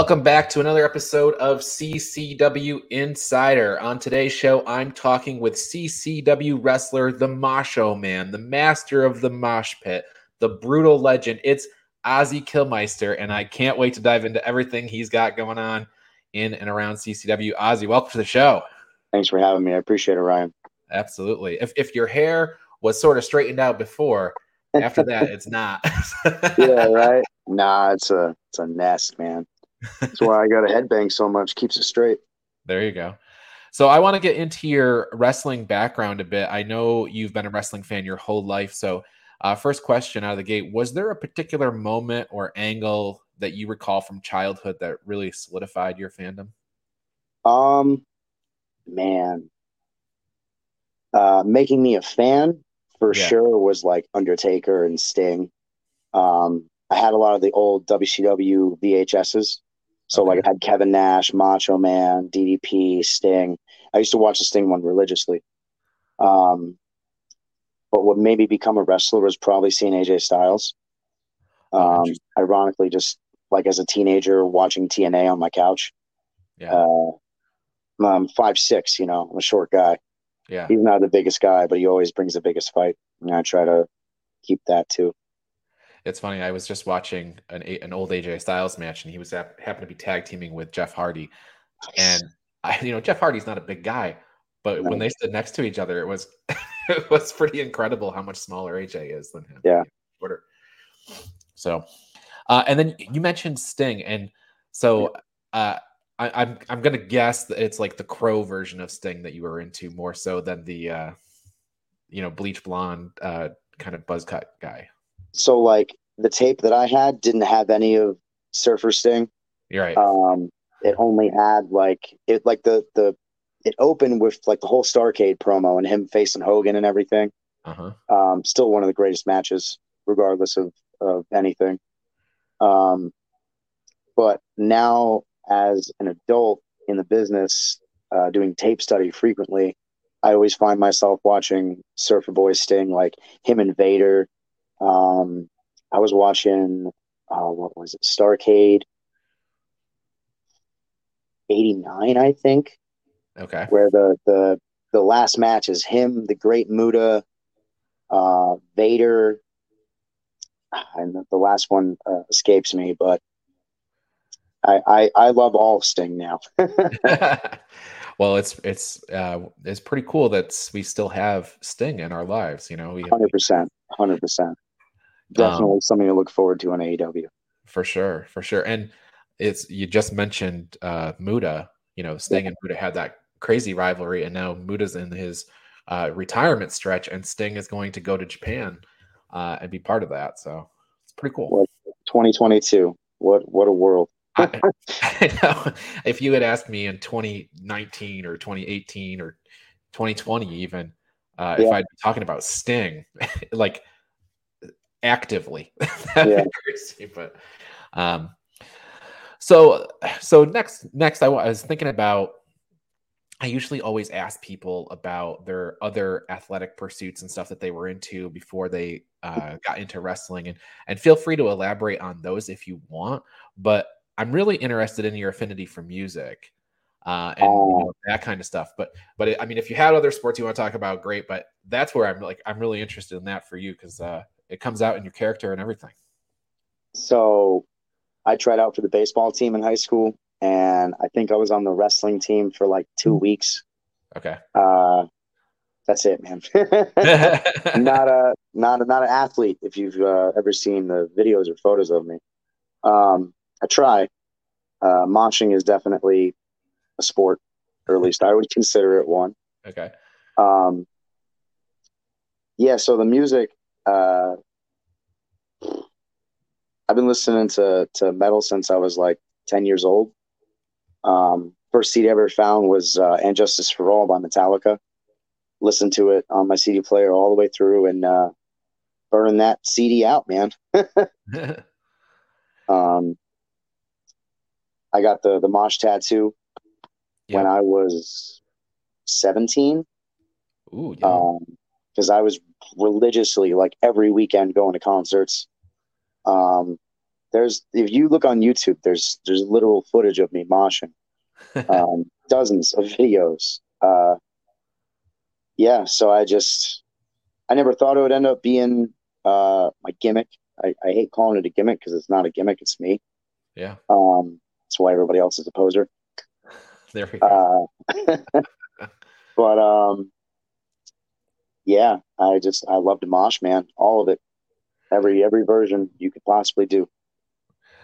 Welcome back to another episode of CCW Insider. On today's show, I'm talking with CCW wrestler, the Macho Man, the master of the mosh pit, the brutal legend. It's Ozzy Kilmeister, and I can't wait to dive into everything he's got going on in and around CCW. Ozzy, welcome to the show. Thanks for having me. I appreciate it, Ryan. Absolutely. If if your hair was sort of straightened out before, after that, it's not. yeah, right. Nah, it's a it's a nest, man. That's why I got a headbang so much. Keeps it straight. There you go. So I want to get into your wrestling background a bit. I know you've been a wrestling fan your whole life. So, uh, first question out of the gate: Was there a particular moment or angle that you recall from childhood that really solidified your fandom? Um, man, uh, making me a fan for yeah. sure was like Undertaker and Sting. Um, I had a lot of the old WCW VHSs. So okay. like I had Kevin Nash, Macho Man, DDP, Sting. I used to watch the Sting one religiously. Um, but what made me become a wrestler was probably seeing AJ Styles. Oh, um, ironically, just like as a teenager watching TNA on my couch. Yeah. Uh, I'm five six, you know, I'm a short guy. Yeah. He's not the biggest guy, but he always brings the biggest fight. And I try to keep that too. It's funny. I was just watching an an old AJ Styles match, and he was happened to be tag teaming with Jeff Hardy, and I, you know, Jeff Hardy's not a big guy, but when they stood next to each other, it was it was pretty incredible how much smaller AJ is than him. Yeah. Shorter. So, uh, and then you mentioned Sting, and so uh, I, am I'm, I'm gonna guess that it's like the Crow version of Sting that you were into more so than the uh, you know bleach blonde uh, kind of buzz cut guy. So like the tape that I had didn't have any of Surfer Sting. You're right. Um, it only had like it like the the it opened with like the whole Starcade promo and him facing Hogan and everything. Uh-huh. Um, still one of the greatest matches, regardless of of anything. Um, but now as an adult in the business, uh, doing tape study frequently, I always find myself watching Surfer Boy Sting, like him and Vader, um, I was watching, uh, what was it, Starcade 89, I think. Okay. Where the, the, the last match is him, the great Muta, uh, Vader, and the last one uh, escapes me, but I, I, I love all Sting now. well, it's it's uh, it's pretty cool that we still have Sting in our lives. You know, hundred percent, hundred percent definitely um, something to look forward to on AEW. For sure, for sure. And it's you just mentioned uh Muta, you know, Sting yeah. and Muta had that crazy rivalry, and now Muta's in his uh, retirement stretch, and Sting is going to go to Japan uh, and be part of that. So it's pretty cool. What, 2022. What what a world. I, I know. If you had asked me in 2019 or 2018 or 2020 even, uh, yeah. if I'd be talking about Sting, like actively. yeah. crazy, but um, so so next next I, I was thinking about. I usually always ask people about their other athletic pursuits and stuff that they were into before they uh, got into wrestling, and and feel free to elaborate on those if you want. But I'm really interested in your affinity for music uh, and you know, that kind of stuff. But but it, I mean, if you had other sports you want to talk about, great. But that's where I'm like I'm really interested in that for you because uh, it comes out in your character and everything. So I tried out for the baseball team in high school and I think I was on the wrestling team for like two weeks. Okay. Uh, that's it, man. not a not a, not an athlete. If you've uh, ever seen the videos or photos of me, um, I try. Uh, moshing is definitely a sport, or at least I would consider it one. Okay. Um, yeah. So the music, uh, I've been listening to to metal since I was like ten years old. Um, first CD I ever found was uh, "And Justice for All" by Metallica. Listened to it on my CD player all the way through and uh, burning that CD out, man. um, I got the the mosh tattoo when I was seventeen. Ooh, yeah. Um, because I was religiously like every weekend going to concerts. Um, there's if you look on YouTube, there's there's literal footage of me moshing, um, dozens of videos. Uh, yeah, so I just I never thought it would end up being uh, my gimmick. I, I hate calling it a gimmick because it's not a gimmick; it's me. Yeah. Um, that's why everybody else is a poser. There we go. Uh, but um, yeah, I just I love to mosh, man. All of it, every every version you could possibly do.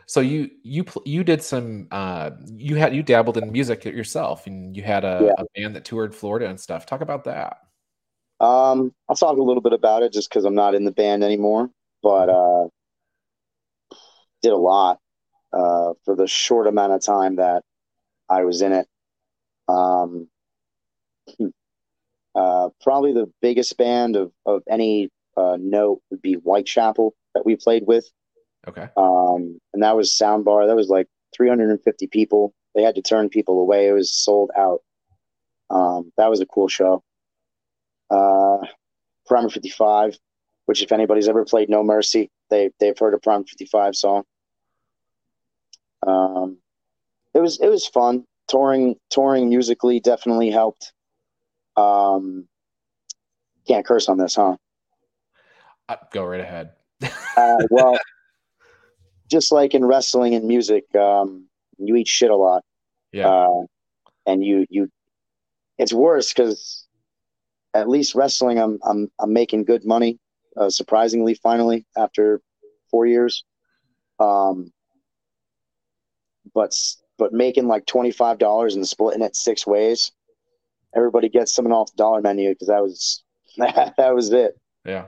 So you you you did some uh, you had you dabbled in music yourself, and you had a, yeah. a band that toured Florida and stuff. Talk about that. Um, I'll talk a little bit about it just because I'm not in the band anymore, but uh, did a lot uh, for the short amount of time that I was in it. Um, uh, probably the biggest band of, of any uh, note would be Whitechapel that we played with. Okay. Um, and that was Soundbar. That was like 350 people. They had to turn people away. It was sold out. Um, that was a cool show. Uh, Primer 55, which if anybody's ever played No Mercy, they they've heard a Primer 55 song. Um, it was it was fun touring touring musically definitely helped. Um, can't curse on this, huh? Uh, go right ahead. uh, well, just like in wrestling and music, um, you eat shit a lot. Yeah. Uh, and you you, it's worse because at least wrestling, I'm I'm I'm making good money. Uh, surprisingly, finally after four years. Um, but but making like twenty five dollars and splitting it six ways, everybody gets something off the dollar menu because that was that was it. Yeah.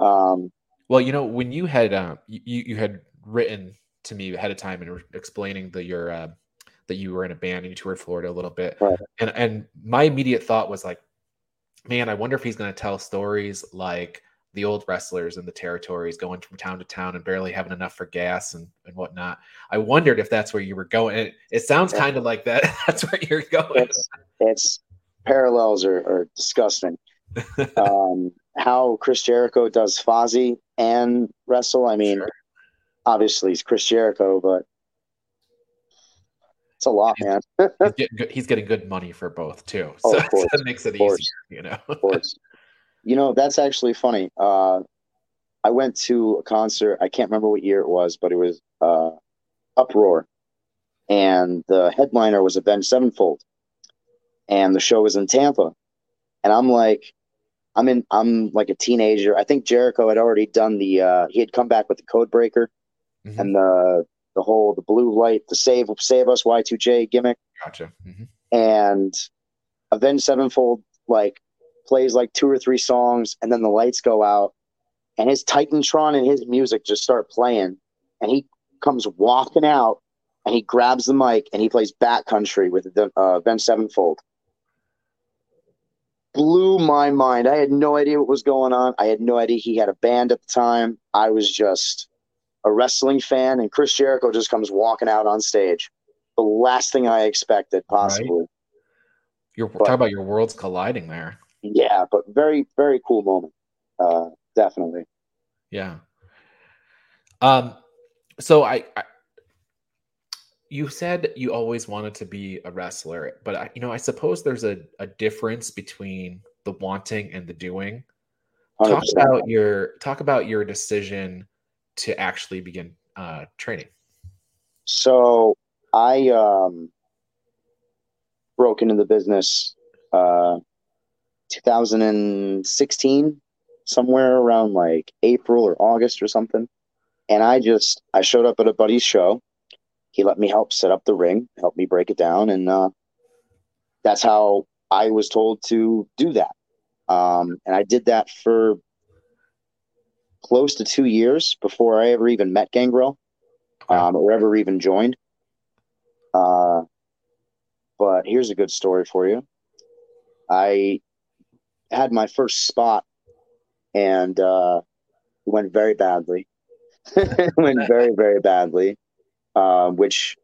Um. Well, you know, when you had uh, you you had written to me ahead of time and explaining that you're uh, that you were in a band and you toured Florida a little bit, right. and and my immediate thought was like, man, I wonder if he's going to tell stories like the old wrestlers in the territories going from town to town and barely having enough for gas and, and whatnot. I wondered if that's where you were going. It, it sounds kind of like that. that's where you're going. It's, it's parallels are, are disgusting. um, how Chris Jericho does Fozzy and wrestle. I mean, sure. obviously he's Chris Jericho, but it's a lot, man. he's, getting good, he's, getting good, money for both too, oh, so that makes it easier. You know. You know, that's actually funny. Uh, I went to a concert. I can't remember what year it was, but it was uh, Uproar, and the headliner was Avenged Sevenfold, and the show was in Tampa. And I'm like, I'm in. I'm like a teenager. I think Jericho had already done the. Uh, he had come back with the Code Breaker, mm-hmm. and the the whole the blue light, the save save us Y2J gimmick. Gotcha. Mm-hmm. And Avenged Sevenfold like plays like two or three songs, and then the lights go out, and his Titantron and his music just start playing, and he comes walking out, and he grabs the mic and he plays Backcountry with the uh, Ben Sevenfold. Blew my mind. I had no idea what was going on. I had no idea he had a band at the time. I was just a wrestling fan, and Chris Jericho just comes walking out on stage. The last thing I expected, possibly. Right. You're talking about your worlds colliding there. Yeah, but very very cool moment. Uh, definitely. Yeah. Um. So I, I you said you always wanted to be a wrestler, but I, you know, I suppose there's a, a difference between the wanting and the doing. 100%. Talk about your talk about your decision to actually begin uh, training. So I um, broke into the business uh, 2016, somewhere around like April or August or something. And I just I showed up at a buddy's show. He let me help set up the ring, help me break it down, and uh, that's how I was told to do that. Um, and I did that for close to two years before I ever even met Gangrel um, or ever even joined. Uh, but here's a good story for you. I had my first spot and uh, went very badly. went very, very badly, uh, which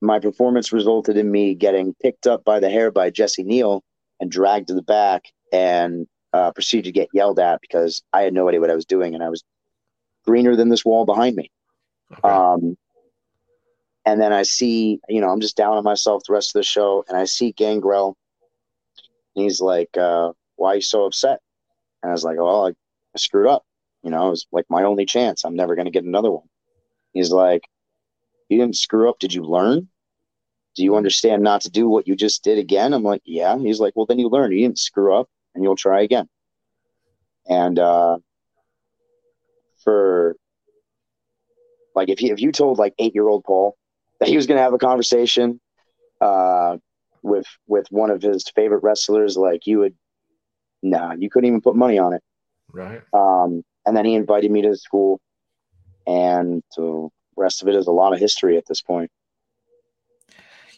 my performance resulted in me getting picked up by the hair by Jesse Neal and dragged to the back and uh, proceeded to get yelled at because I had no idea what I was doing and I was greener than this wall behind me. Okay. Um, and then I see, you know, I'm just down on myself the rest of the show, and I see Gangrel. And he's like, uh, "Why are you so upset?" And I was like, "Oh, I, I screwed up. You know, it was like my only chance. I'm never going to get another one." He's like, "You didn't screw up. Did you learn? Do you understand not to do what you just did again?" I'm like, "Yeah." He's like, "Well, then you learn. You didn't screw up, and you'll try again." And uh, for like, if you if you told like eight year old Paul that he was going to have a conversation uh, with with one of his favorite wrestlers, like you would, nah, you couldn't even put money on it. Right. Um, and then he invited me to the school, and the rest of it is a lot of history at this point.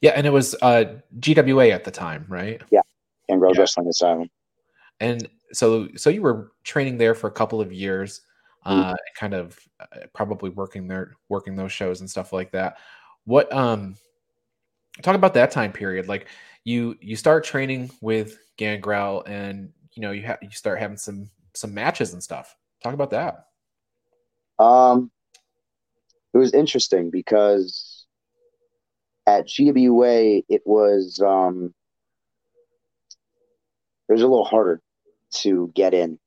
Yeah, and it was uh, GWA at the time, right? Yeah, Gangrel yeah. Wrestling Asylum. And so, so you were training there for a couple of years, mm-hmm. uh, kind of uh, probably working there, working those shows and stuff like that. What um, talk about that time period? Like you, you start training with Gangrel, and you know you have you start having some some matches and stuff. Talk about that. Um, it was interesting because at GWA it was um, it was a little harder to get in.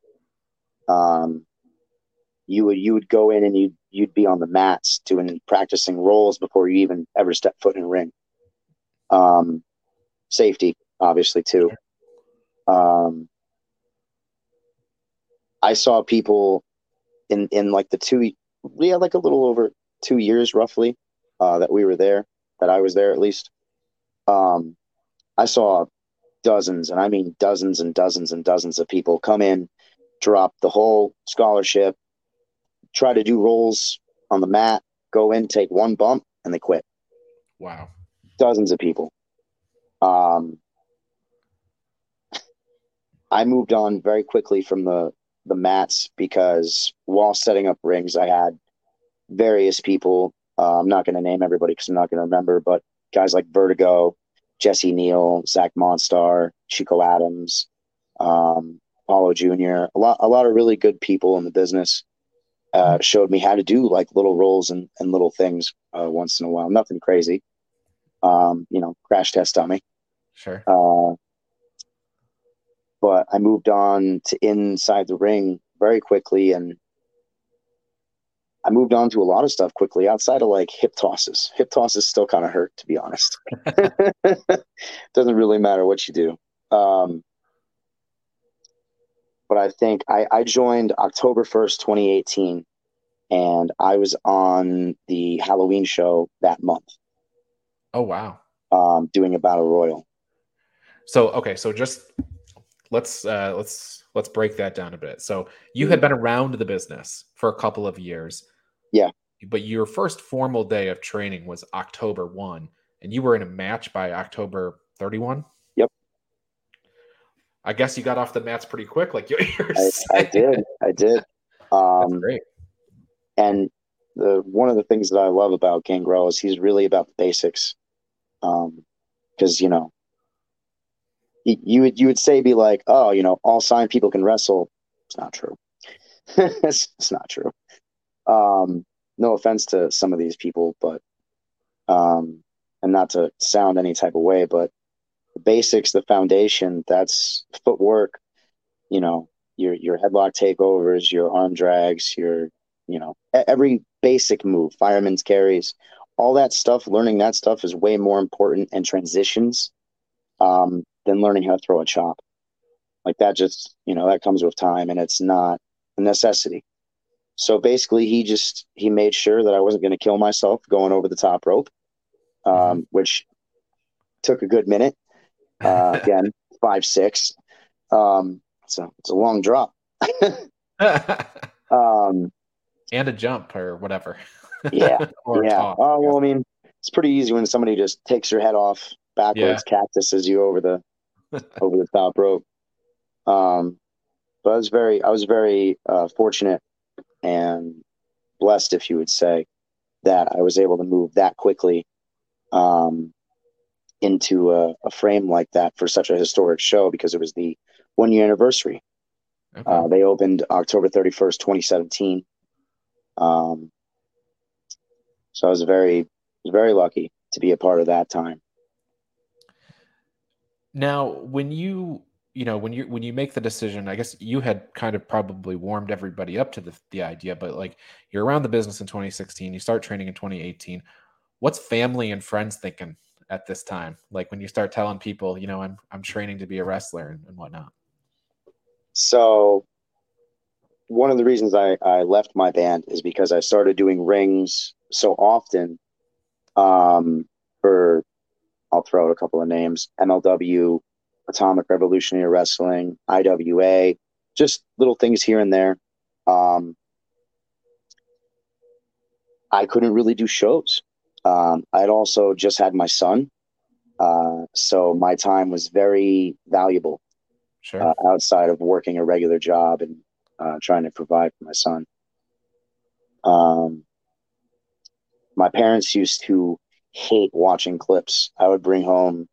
Um, you would you would go in and you you'd be on the mats doing practicing rolls before you even ever step foot in a ring. Um, safety, obviously, too. Um, I saw people in in like the two yeah like a little over two years roughly uh, that we were there that I was there at least. Um, I saw dozens, and I mean dozens and dozens and dozens of people come in, drop the whole scholarship, try to do rolls on the mat, go in, take one bump, and they quit. Wow. Dozens of people. Um, I moved on very quickly from the the mats because while setting up rings, I had various people. Uh, I'm not going to name everybody because I'm not going to remember, but guys like Vertigo, Jesse Neal, Zach Monstar, Chico Adams, um, Apollo Jr. A lot, a lot of really good people in the business uh, showed me how to do like little roles and, and little things uh, once in a while. Nothing crazy. Um, you know, crash test dummy. Sure. Uh, but I moved on to inside the ring very quickly and I moved on to a lot of stuff quickly outside of like hip tosses. Hip tosses still kind of hurt, to be honest. Doesn't really matter what you do. Um, but I think I, I joined October 1st, 2018, and I was on the Halloween show that month. Oh, wow. Um, doing a battle royal. So, okay. So just let's, uh, let's, let's break that down a bit. So you had been around the business for a couple of years. Yeah. But your first formal day of training was October 1, and you were in a match by October 31? Yep. I guess you got off the mats pretty quick, like you're I, I, did. I did. Um, That's great. And the one of the things that I love about Gangrel is he's really about the basics. Um, because you know, you would you would say be like, oh, you know, all signed people can wrestle. It's not true. it's, it's not true. Um, no offense to some of these people, but um, and not to sound any type of way, but the basics, the foundation, that's footwork, you know, your your headlock takeovers, your arm drags, your you know, every basic move, fireman's carries, all that stuff, learning that stuff is way more important and transitions um, than learning how to throw a chop. Like that just, you know, that comes with time and it's not a necessity. So basically, he just he made sure that I wasn't going to kill myself going over the top rope, um, mm-hmm. which took a good minute. Uh, again, five six. Um, it's a it's a long drop. um, and a jump or whatever. yeah, or yeah. Oh well, I mean, it's pretty easy when somebody just takes your head off backwards, yeah. cactuses you over the over the top rope. Um, but I was very I was very uh, fortunate and blessed, if you would say, that I was able to move that quickly um, into a, a, frame like that for such a historic show because it was the one year anniversary. Okay. Uh, they opened October 31st, 2017. Um, So I was very, very lucky to be a part of that time. Now, when you you know when you when you make the decision, I guess you had kind of probably warmed everybody up to the the idea, but like you're around the business in 2016, you start training in 2018. What's family and friends thinking at this time? Like when you start telling people, you know, I'm I'm training to be a wrestler and, and whatnot. So one of the reasons I, I left my band is because I started doing rings so often um, for I'll throw out a couple of names MLW, Atomic Revolutionary Wrestling, IWA, just little things here and there. Um, I couldn't really do shows. Um, I'd also just had my son. Uh, so my time was very valuable sure. uh, outside of working a regular job and uh, trying to provide for my son. Um, my parents used to hate watching clips. I would bring home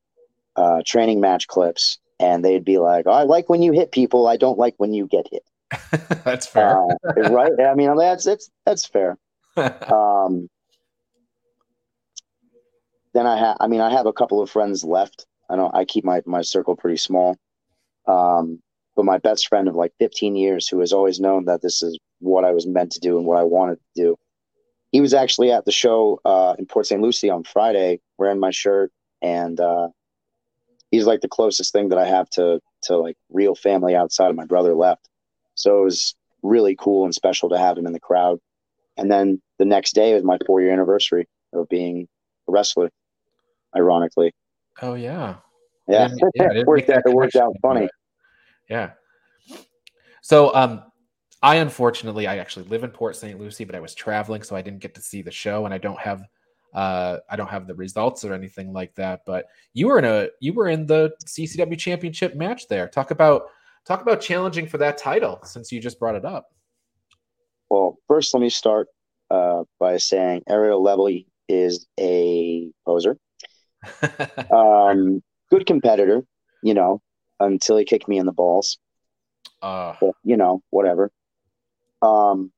uh, training match clips, and they'd be like, oh, "I like when you hit people. I don't like when you get hit." that's fair, uh, right? I mean, that's that's that's fair. um, then I have, I mean, I have a couple of friends left. I don't. I keep my my circle pretty small. Um, but my best friend of like 15 years, who has always known that this is what I was meant to do and what I wanted to do, he was actually at the show uh, in Port St. Lucie on Friday wearing my shirt, and uh, he's like the closest thing that I have to to like real family outside of my brother left. So it was really cool and special to have him in the crowd. And then the next day was my four year anniversary of being a wrestler. Ironically. Oh yeah. Yeah, yeah it worked out. It worked out funny. Yeah. So um, I unfortunately I actually live in Port St. Lucie, but I was traveling, so I didn't get to see the show, and I don't have uh, I don't have the results or anything like that. But you were in a you were in the CCW championship match there. Talk about talk about challenging for that title since you just brought it up. Well, first let me start uh, by saying Ariel Levy is a poser. um, good competitor, you know, until he kicked me in the balls. Uh, but, you know, whatever. Um,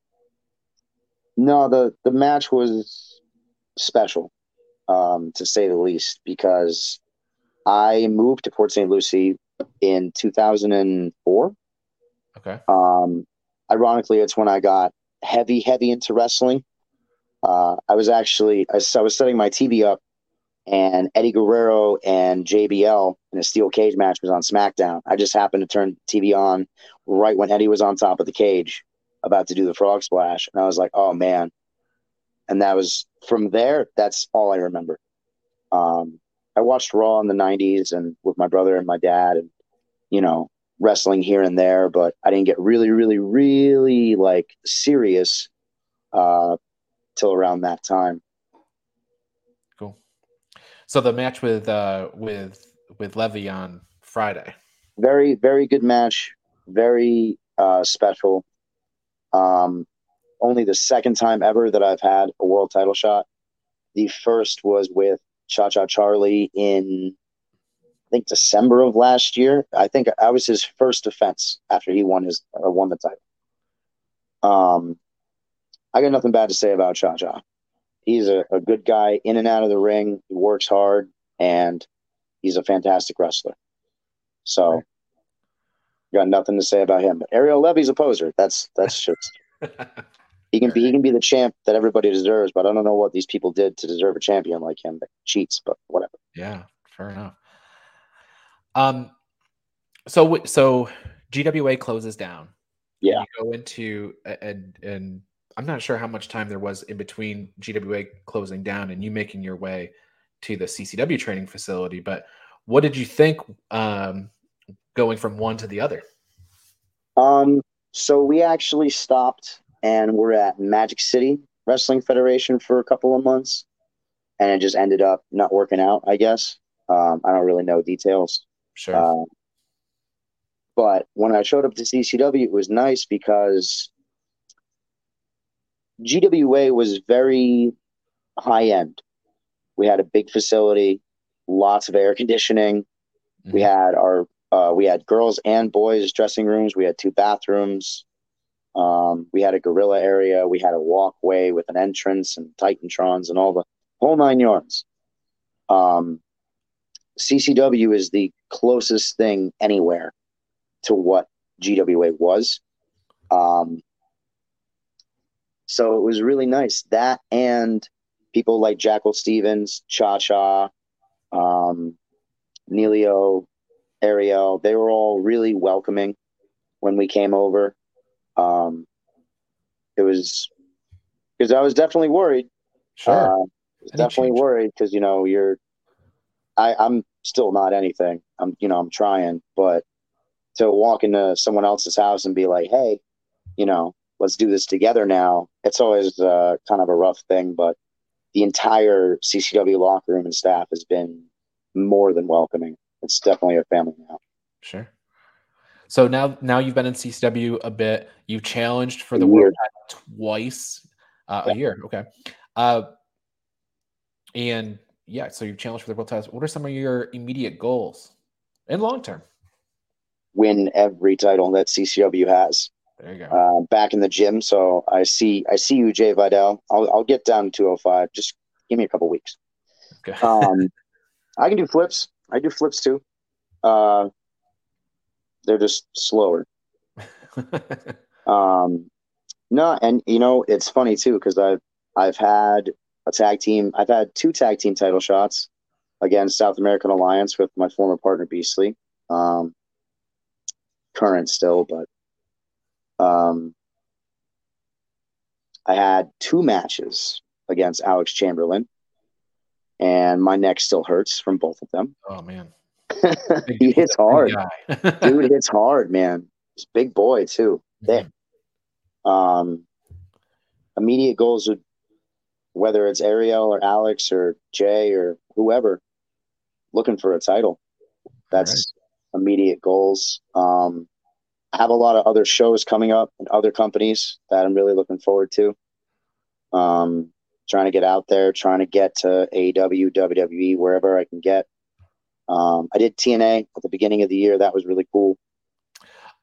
no, the the match was special, um, to say the least, because I moved to Port St. Lucie in 2004. Okay. Um, ironically, it's when I got heavy, heavy into wrestling. Uh, I was actually I, I was setting my TV up, and Eddie Guerrero and JBL in a steel cage match was on SmackDown. I just happened to turn TV on right when Eddie was on top of the cage, about to do the frog splash, and I was like, "Oh man!" And that was from there. That's all I remember. Um, I watched Raw in the '90s and with my brother and my dad, and you know, wrestling here and there, but I didn't get really, really, really like serious uh, till around that time. Cool. So the match with uh, with with Levy on Friday. Very, very good match. Very uh, special. Um, only the second time ever that I've had a world title shot. The first was with Cha Cha Charlie in, I think December of last year. I think I was his first defense after he won his uh, won the title. Um, I got nothing bad to say about Cha Cha. He's a, a good guy in and out of the ring. He works hard, and he's a fantastic wrestler. So, right. got nothing to say about him. But Ariel Levy's a poser. That's that's just he can be he can be the champ that everybody deserves. But I don't know what these people did to deserve a champion like him that cheats. But whatever. Yeah, fair enough. Um, so so GWA closes down. Yeah, you go into and and I'm not sure how much time there was in between GWA closing down and you making your way to the CCW training facility. But what did you think um, going from one to the other? Um, so we actually stopped and we're at Magic City Wrestling Federation for a couple of months, and it just ended up not working out. I guess um, I don't really know details. Sure. Uh, but when I showed up to CCW, it was nice because GWA was very high end. We had a big facility, lots of air conditioning. Mm-hmm. We had our uh, we had girls and boys dressing rooms. We had two bathrooms. Um, we had a gorilla area. We had a walkway with an entrance and Titantrons and all the whole nine yards. Um, CCW is the closest thing anywhere to what GWA was. Um, so it was really nice. That and people like Jackal Stevens, Cha Cha, um, Neilio, Ariel, they were all really welcoming when we came over. Um, it was because I was definitely worried. Sure. Uh, definitely change. worried because you know you're. I, I'm still not anything. I'm you know I'm trying, but to walk into someone else's house and be like, hey, you know, let's do this together now. It's always uh, kind of a rough thing, but the entire CCW locker room and staff has been more than welcoming. It's definitely a family now. Sure. So now, now you've been in CCW a bit. You've challenged for the world twice uh, yeah. a year. Okay. Uh, and yeah, so you've challenged for the world title. What are some of your immediate goals and long term? Win every title that CCW has. There you go. Uh, back in the gym. So I see, I see you, Jay Vidal. I'll, I'll get down to 205. Just give me a couple weeks. Okay. um, I can do flips. I do flips too. Uh, they're just slower. um, no, and you know it's funny too because I've I've had a tag team. I've had two tag team title shots against South American Alliance with my former partner Beastly. Um, current still, but um, I had two matches against Alex Chamberlain, and my neck still hurts from both of them. Oh man, he hits hard, dude. Hits hard, man. He's big boy too. Thick. Mm-hmm. Um, immediate goals would, whether it's Ariel or Alex or Jay or whoever, looking for a title. That's right. immediate goals. Um, I have a lot of other shows coming up and other companies that I'm really looking forward to. Um, trying to get out there, trying to get to AEW, WWE, wherever I can get. Um, I did TNA at the beginning of the year. That was really cool.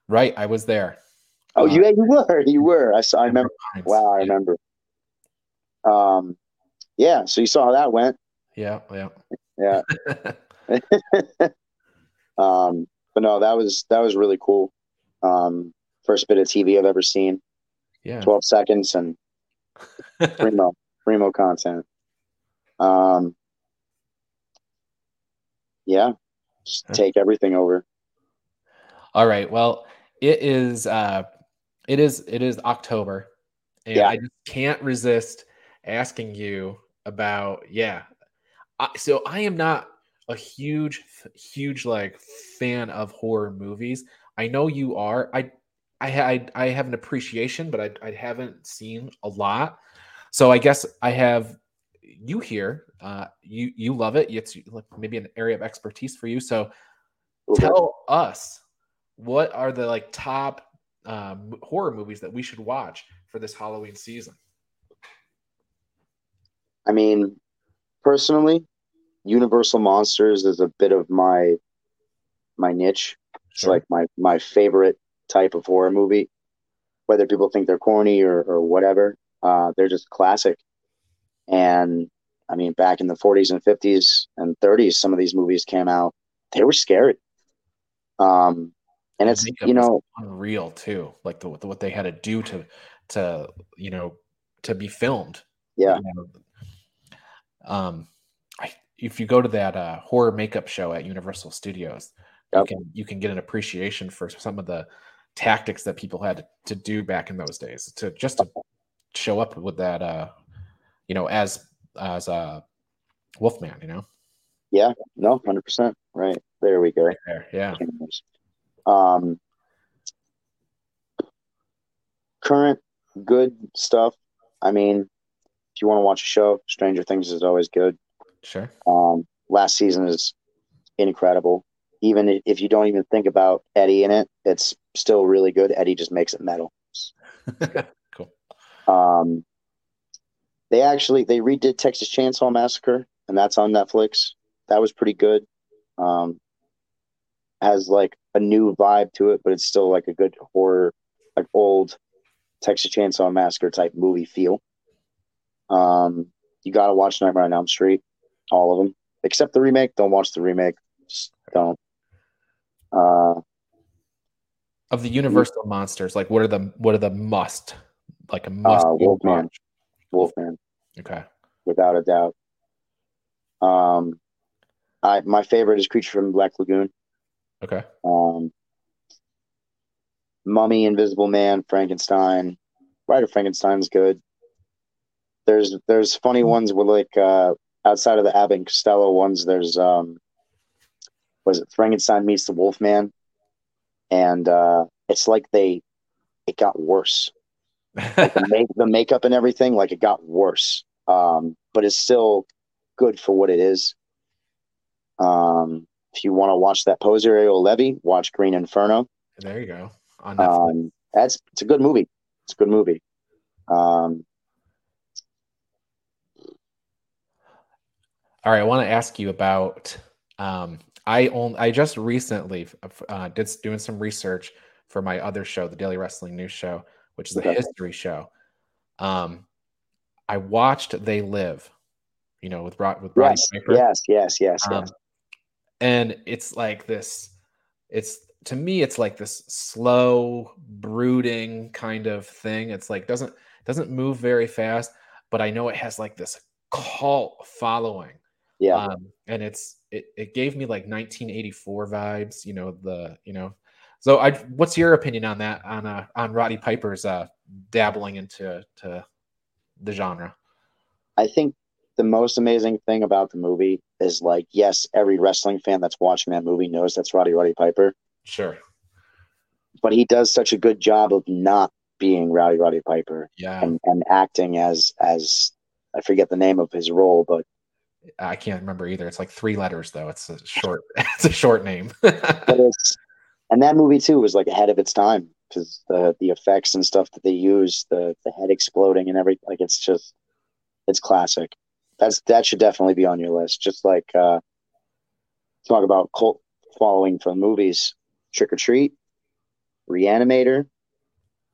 Right, I was there. Oh, uh, you you were you were. I saw. I remember. Wow, I remember. Um, yeah. So you saw how that went. Yeah, yeah, yeah. um, but no, that was that was really cool. Um, first bit of TV I've ever seen. Yeah. 12 seconds and primo, primo content. Um, yeah, just take everything over. All right. Well, it is, uh, it is, it is October and yeah. I just can't resist asking you about, yeah. I, so I am not a huge, huge like fan of horror movies. I know you are. I I I, I have an appreciation, but I, I haven't seen a lot. So I guess I have you hear. Uh, you you love it. It's like maybe an area of expertise for you. So okay. tell us what are the like top um, horror movies that we should watch for this Halloween season. I mean, personally, Universal Monsters is a bit of my my niche. It's sure. like my my favorite type of horror movie. Whether people think they're corny or, or whatever, uh, they're just classic. And I mean, back in the 40s and 50s and 30s, some of these movies came out. They were scary. Um, and it's you know unreal too, like the, the, what they had to do to to you know to be filmed. Yeah. You know? Um, I, if you go to that uh, horror makeup show at Universal Studios, Yep. You can you can get an appreciation for some of the tactics that people had to do back in those days to just to show up with that uh you know as as a wolfman you know? Yeah no 100% right. There we go. Right there. Yeah. Um current good stuff. I mean if you want to watch a show stranger things is always good. Sure. Um last season is incredible. Even if you don't even think about Eddie in it, it's still really good. Eddie just makes it metal. cool. Um, they actually they redid Texas Chainsaw Massacre, and that's on Netflix. That was pretty good. Um, has like a new vibe to it, but it's still like a good horror, like old Texas Chainsaw Massacre type movie feel. Um, you got to watch Nightmare on Elm Street, all of them, except the remake. Don't watch the remake. Just don't. Uh, of the Universal monsters, like what are the what are the must like a must uh, Wolfman. Watch? Wolfman. Okay. Without a doubt. Um, I my favorite is Creature from Black Lagoon. Okay. Um, Mummy, Invisible Man, Frankenstein. Of Frankenstein's good. There's there's funny ones with like uh, outside of the Abbott and Costello ones. There's um, was it Frankenstein meets the Wolfman, and uh, it's like they it got worse. Like the, make, the makeup and everything, like it got worse. Um, but it's still good for what it is. Um, if you want to watch that poser Ariel Levy, watch Green Inferno. There you go. On Netflix. Um, that's it's a good movie. It's a good movie. Um, all right, I want to ask you about. Um, I only I just recently uh, did doing some research for my other show, the Daily Wrestling News Show, which is a history show. Um, I watched They Live, you know, with Rod with Roddy yes, Piper. Yes, yes, yes, um, yes. And it's like this. It's to me, it's like this slow, brooding kind of thing. It's like doesn't doesn't move very fast, but I know it has like this cult following. Yeah. Um, and it's it, it gave me like 1984 vibes, you know, the you know. So I what's your opinion on that on uh on Roddy Piper's uh dabbling into to the genre? I think the most amazing thing about the movie is like, yes, every wrestling fan that's watching that movie knows that's Roddy Roddy Piper. Sure. But he does such a good job of not being Rowdy Roddy Piper. Yeah. And, and acting as as I forget the name of his role, but I can't remember either. It's like three letters though. It's a short it's a short name. but it's and that movie too was like ahead of its time because the the effects and stuff that they use, the the head exploding and everything, like it's just it's classic. That's that should definitely be on your list. Just like uh talk about cult following for movies. Trick or Treat, Reanimator,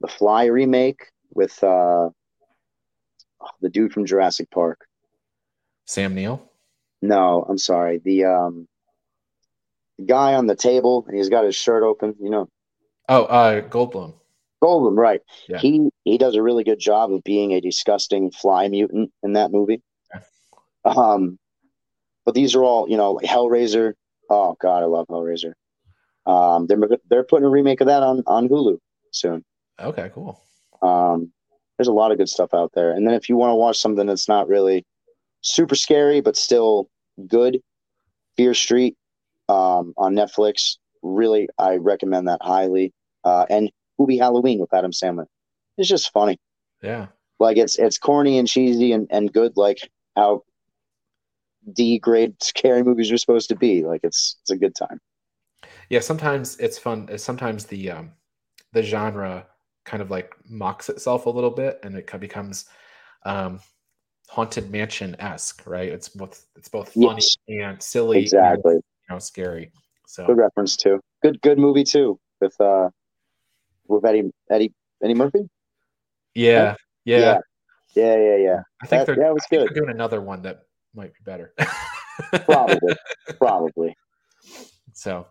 The Fly remake with uh, the dude from Jurassic Park. Sam Neill? No, I'm sorry. The um guy on the table and he's got his shirt open, you know. Oh, uh Goldblum. Goldblum, right. Yeah. He he does a really good job of being a disgusting fly mutant in that movie. Um but these are all, you know, Hellraiser. Oh god, I love Hellraiser. Um, they're they're putting a remake of that on on Hulu soon. Okay, cool. Um, there's a lot of good stuff out there. And then if you want to watch something that's not really super scary but still good, Fear Street um, on Netflix. Really, I recommend that highly. Uh, and Hubie Halloween with Adam Sandler. It's just funny. Yeah. Like it's it's corny and cheesy and, and good like how D grade scary movies are supposed to be. Like it's it's a good time yeah sometimes it's fun sometimes the um the genre kind of like mocks itself a little bit and it becomes um haunted mansion esque right it's both it's both funny yes. and silly exactly know scary. So good reference too. Good good movie too with uh with eddie eddie eddie murphy? Yeah yeah. Yeah. Yeah yeah, yeah. i think that, they're yeah, it was good. they're doing another one that might be better. Probably probably. So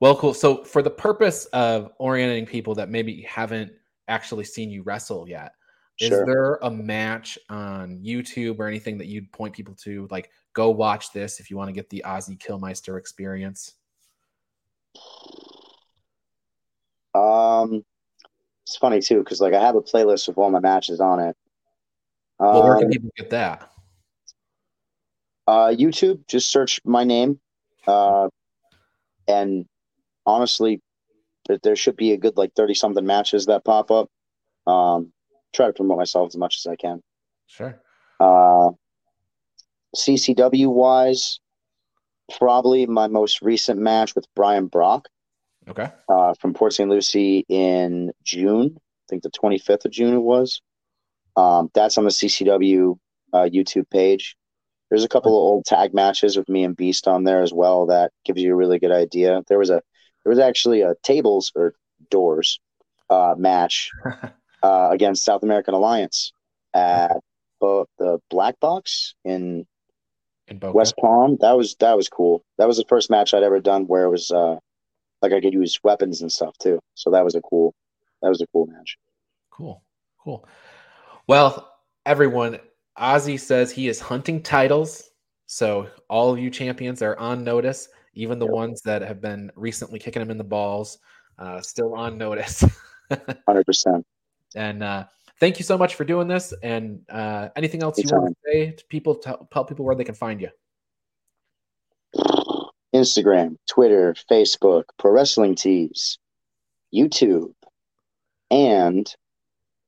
well, cool. So, for the purpose of orienting people that maybe haven't actually seen you wrestle yet, sure. is there a match on YouTube or anything that you'd point people to? Like, go watch this if you want to get the Ozzy Kilmeister experience. Um, it's funny too because like I have a playlist with all my matches on it. Um, well, where can um, people get that? Uh, YouTube. Just search my name, uh, and honestly, there should be a good like 30 something matches that pop up. Um, try to promote myself as much as I can. Sure. Uh, CCW wise, probably my most recent match with Brian Brock. Okay. Uh, from Port St. Lucie in June, I think the 25th of June it was. Um, that's on the CCW uh, YouTube page. There's a couple of old tag matches with me and Beast on there as well that gives you a really good idea. There was a there was actually a tables or doors. uh, match uh, against South American Alliance at both the Black Box in in Boca. West Palm. That was that was cool. That was the first match I'd ever done where it was uh, like I could use weapons and stuff too. So that was a cool that was a cool match. Cool, cool. Well, everyone, Ozzy says he is hunting titles. So all of you champions are on notice, even the yep. ones that have been recently kicking him in the balls, uh, still on notice. Hundred percent. And uh, thank you so much for doing this. And uh, anything else Anytime. you want to say to people? Tell, tell people where they can find you. Instagram, Twitter, Facebook, Pro Wrestling Tees, YouTube, and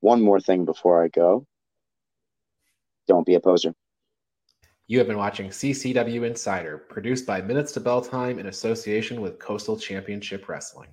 one more thing before I go. Don't be a poser. You have been watching CCW Insider, produced by Minutes to Bell Time in association with Coastal Championship Wrestling.